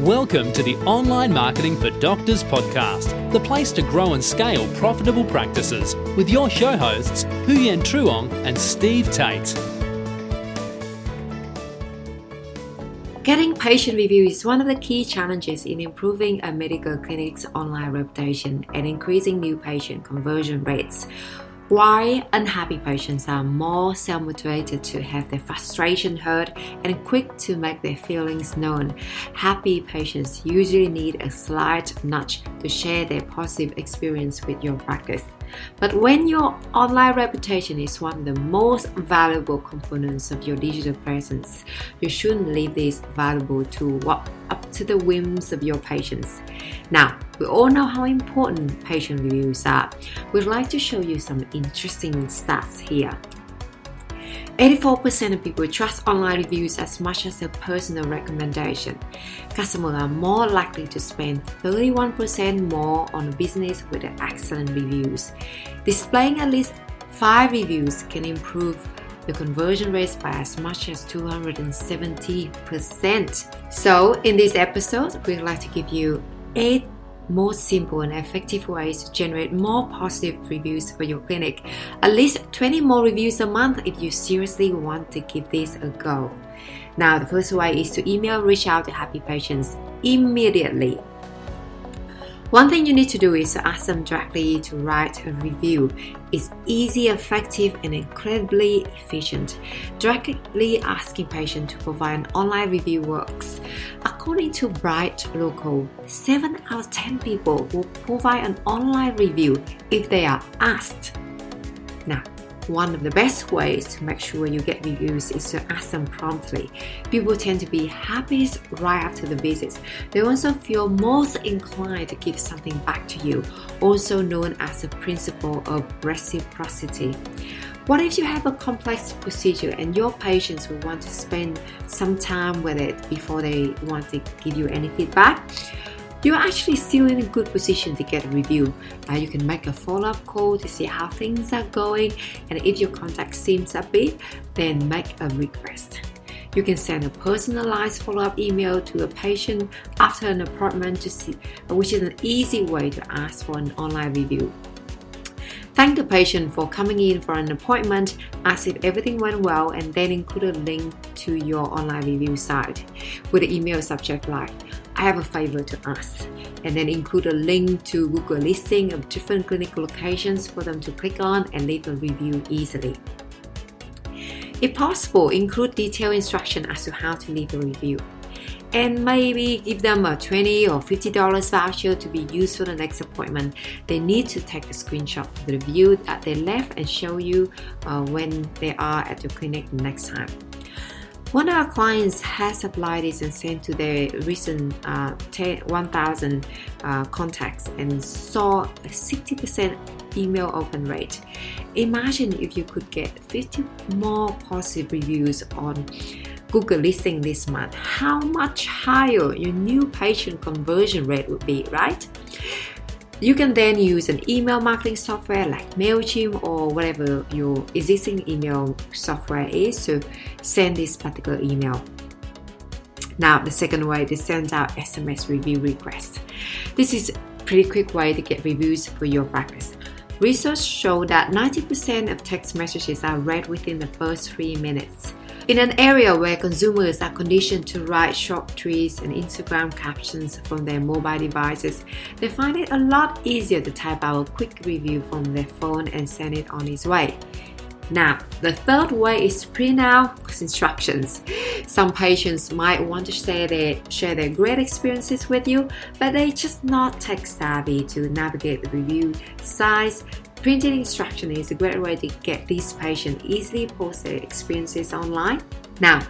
Welcome to the Online Marketing for Doctors podcast, the place to grow and scale profitable practices with your show hosts, Huyen Truong and Steve Tate. Getting patient review is one of the key challenges in improving a medical clinic's online reputation and increasing new patient conversion rates. Why unhappy patients are more self motivated to have their frustration heard and quick to make their feelings known. Happy patients usually need a slight nudge to share their positive experience with your practice. But when your online reputation is one of the most valuable components of your digital presence, you shouldn't leave this valuable to up to the whims of your patients. Now, we all know how important patient reviews are. We'd like to show you some interesting stats here. 84% of people trust online reviews as much as a personal recommendation. Customers are more likely to spend 31% more on a business with excellent reviews. Displaying at least 5 reviews can improve the conversion rates by as much as 270%. So, in this episode, we'd like to give you 8 most simple and effective ways to generate more positive reviews for your clinic. At least 20 more reviews a month if you seriously want to give this a go. Now, the first way is to email reach out to happy patients immediately one thing you need to do is to ask them directly to write a review. It's easy, effective, and incredibly efficient. Directly asking patients to provide an online review works. According to Bright Local, 7 out of 10 people will provide an online review if they are asked. Now, one of the best ways to make sure you get reviews is to ask them promptly. People tend to be happiest right after the visits. They also feel most inclined to give something back to you, also known as the principle of reciprocity. What if you have a complex procedure and your patients will want to spend some time with it before they want to give you any feedback? You're actually still in a good position to get a review. Uh, you can make a follow up call to see how things are going, and if your contact seems a bit, then make a request. You can send a personalized follow up email to a patient after an appointment to see, which is an easy way to ask for an online review. Thank the patient for coming in for an appointment, ask if everything went well, and then include a link to your online review site with the email subject like I have a favor to ask, and then include a link to Google listing of different clinic locations for them to click on and leave a review easily. If possible, include detailed instruction as to how to leave a review. And maybe give them a 20 or $50 voucher to be used for the next appointment. They need to take a screenshot of the review that they left and show you uh, when they are at the clinic next time. One of our clients has applied this and sent to their recent uh, 1,000 uh, contacts and saw a 60% email open rate. Imagine if you could get 50 more positive reviews on Google listing this month, how much higher your new patient conversion rate would be, right? You can then use an email marketing software like MailChimp or whatever your existing email software is to send this particular email. Now, the second way to send out SMS review requests. This is a pretty quick way to get reviews for your practice. Research show that 90% of text messages are read within the first three minutes. In an area where consumers are conditioned to write short tweets and Instagram captions from their mobile devices, they find it a lot easier to type out a quick review from their phone and send it on its way. Now, the third way is print out instructions. Some patients might want to share their, share their great experiences with you, but they just not tech savvy to navigate the review size, Printed instruction is a great way to get these patients easily post their experiences online. Now,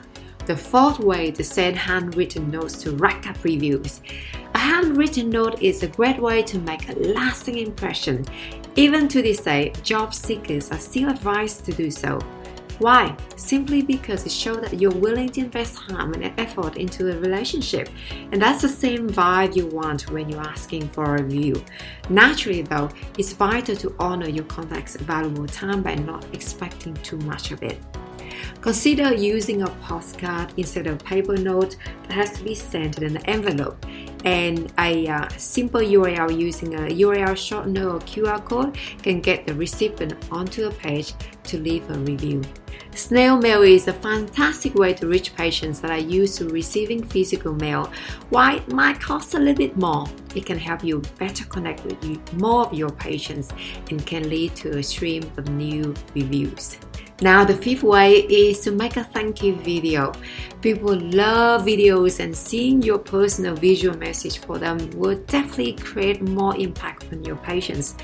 the fourth way to send handwritten notes to rack up reviews. A handwritten note is a great way to make a lasting impression. Even to this day, job seekers are still advised to do so. Why? Simply because it shows that you're willing to invest time and effort into a relationship. And that's the same vibe you want when you're asking for a review. Naturally, though, it's vital to honor your contact's valuable time by not expecting too much of it. Consider using a postcard instead of a paper note that has to be sent in an envelope and a uh, simple URL using a URL shortener or QR code can get the recipient onto a page to leave a review. Snail mail is a fantastic way to reach patients that are used to receiving physical mail. While it might cost a little bit more, it can help you better connect with you, more of your patients and can lead to a stream of new reviews. Now, the fifth way is to make a thank you video. People love videos, and seeing your personal visual message for them will definitely create more impact on your patients.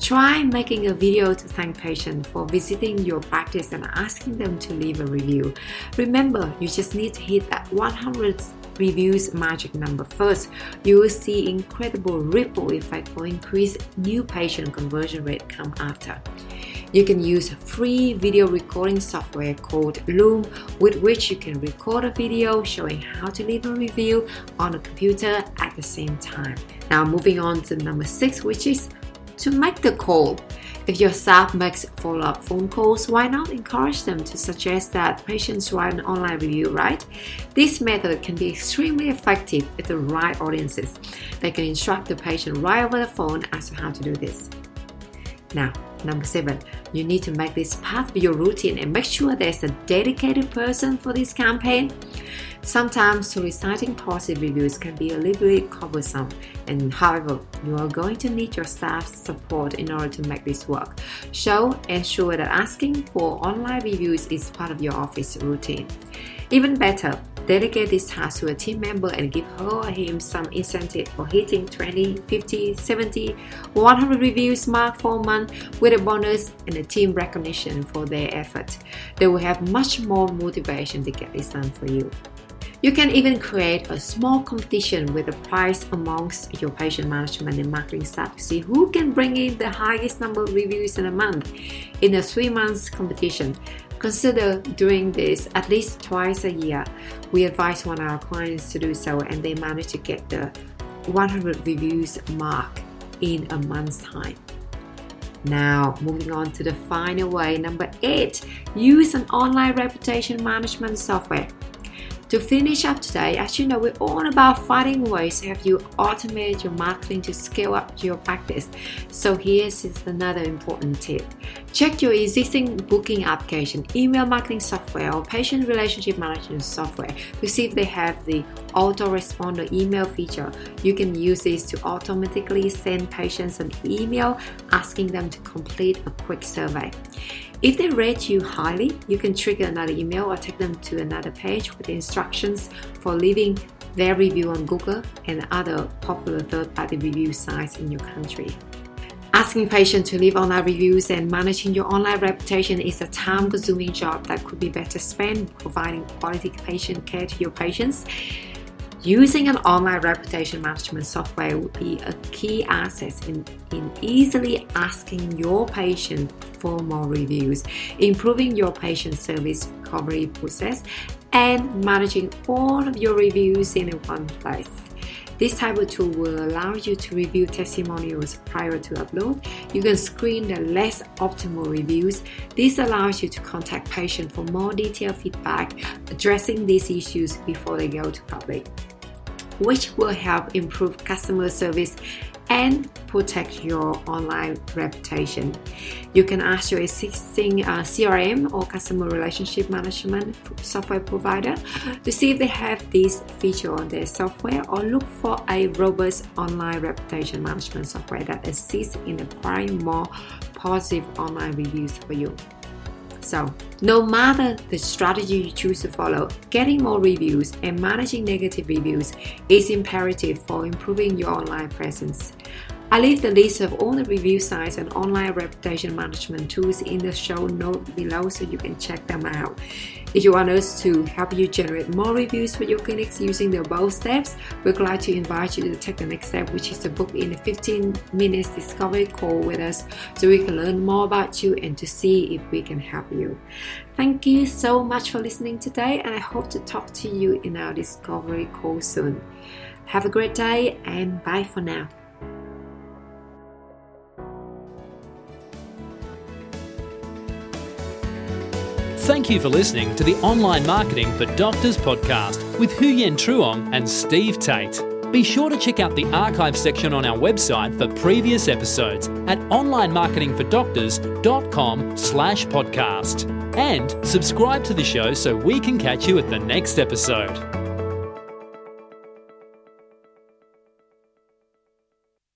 Try making a video to thank patients for visiting your practice and asking them to leave a review. Remember, you just need to hit that 100 reviews magic number first. You will see incredible ripple effect for increased new patient conversion rate come after. You can use free video recording software called Loom, with which you can record a video showing how to leave a review on a computer at the same time. Now, moving on to number six, which is to make the call. If your staff makes follow up phone calls, why not encourage them to suggest that patients write an online review, right? This method can be extremely effective with the right audiences. They can instruct the patient right over the phone as to how to do this. Now, number seven, you need to make this part of your routine and make sure there's a dedicated person for this campaign. Sometimes reciting positive reviews can be a little bit cumbersome, and however, you are going to need your staff's support in order to make this work. So, ensure that asking for online reviews is part of your office routine. Even better, Delegate this task to a team member and give her or him some incentive for hitting 20, 50, 70, 100 reviews mark for a month with a bonus and a team recognition for their effort. They will have much more motivation to get this done for you. You can even create a small competition with a prize amongst your patient management and marketing staff to see who can bring in the highest number of reviews in a month. In a three months competition, Consider doing this at least twice a year. We advise one of our clients to do so, and they manage to get the 100 reviews mark in a month's time. Now, moving on to the final way, number eight, use an online reputation management software. To finish up today, as you know, we're all about finding ways to have you automate your marketing to scale up your practice. So here's another important tip. Check your existing booking application, email marketing software, or patient relationship management software to see if they have the autoresponder email feature. You can use this to automatically send patients an email asking them to complete a quick survey. If they rate you highly, you can trigger another email or take them to another page with instructions for leaving their review on Google and other popular third party review sites in your country. Asking patients to leave online reviews and managing your online reputation is a time consuming job that could be better spent providing quality patient care to your patients. Using an online reputation management software would be a key asset in, in easily asking your patient for more reviews, improving your patient service recovery process, and managing all of your reviews in one place. This type of tool will allow you to review testimonials prior to upload. You can screen the less optimal reviews. This allows you to contact patients for more detailed feedback addressing these issues before they go to public which will help improve customer service and protect your online reputation. You can ask your existing uh, CRM or customer relationship management software provider to see if they have this feature on their software or look for a robust online reputation management software that assists in acquiring more positive online reviews for you. So, no matter the strategy you choose to follow, getting more reviews and managing negative reviews is imperative for improving your online presence. I leave the list of all the review sites and online reputation management tools in the show note below so you can check them out. If you want us to help you generate more reviews for your clinics using the above steps, we're glad to invite you to take the next step, which is to book in a 15 minutes discovery call with us so we can learn more about you and to see if we can help you. Thank you so much for listening today, and I hope to talk to you in our discovery call soon. Have a great day and bye for now. Thank you for listening to the Online Marketing for Doctors podcast with Huyen Truong and Steve Tate. Be sure to check out the archive section on our website for previous episodes at onlinemarketingfordoctors.com slash podcast. And subscribe to the show so we can catch you at the next episode.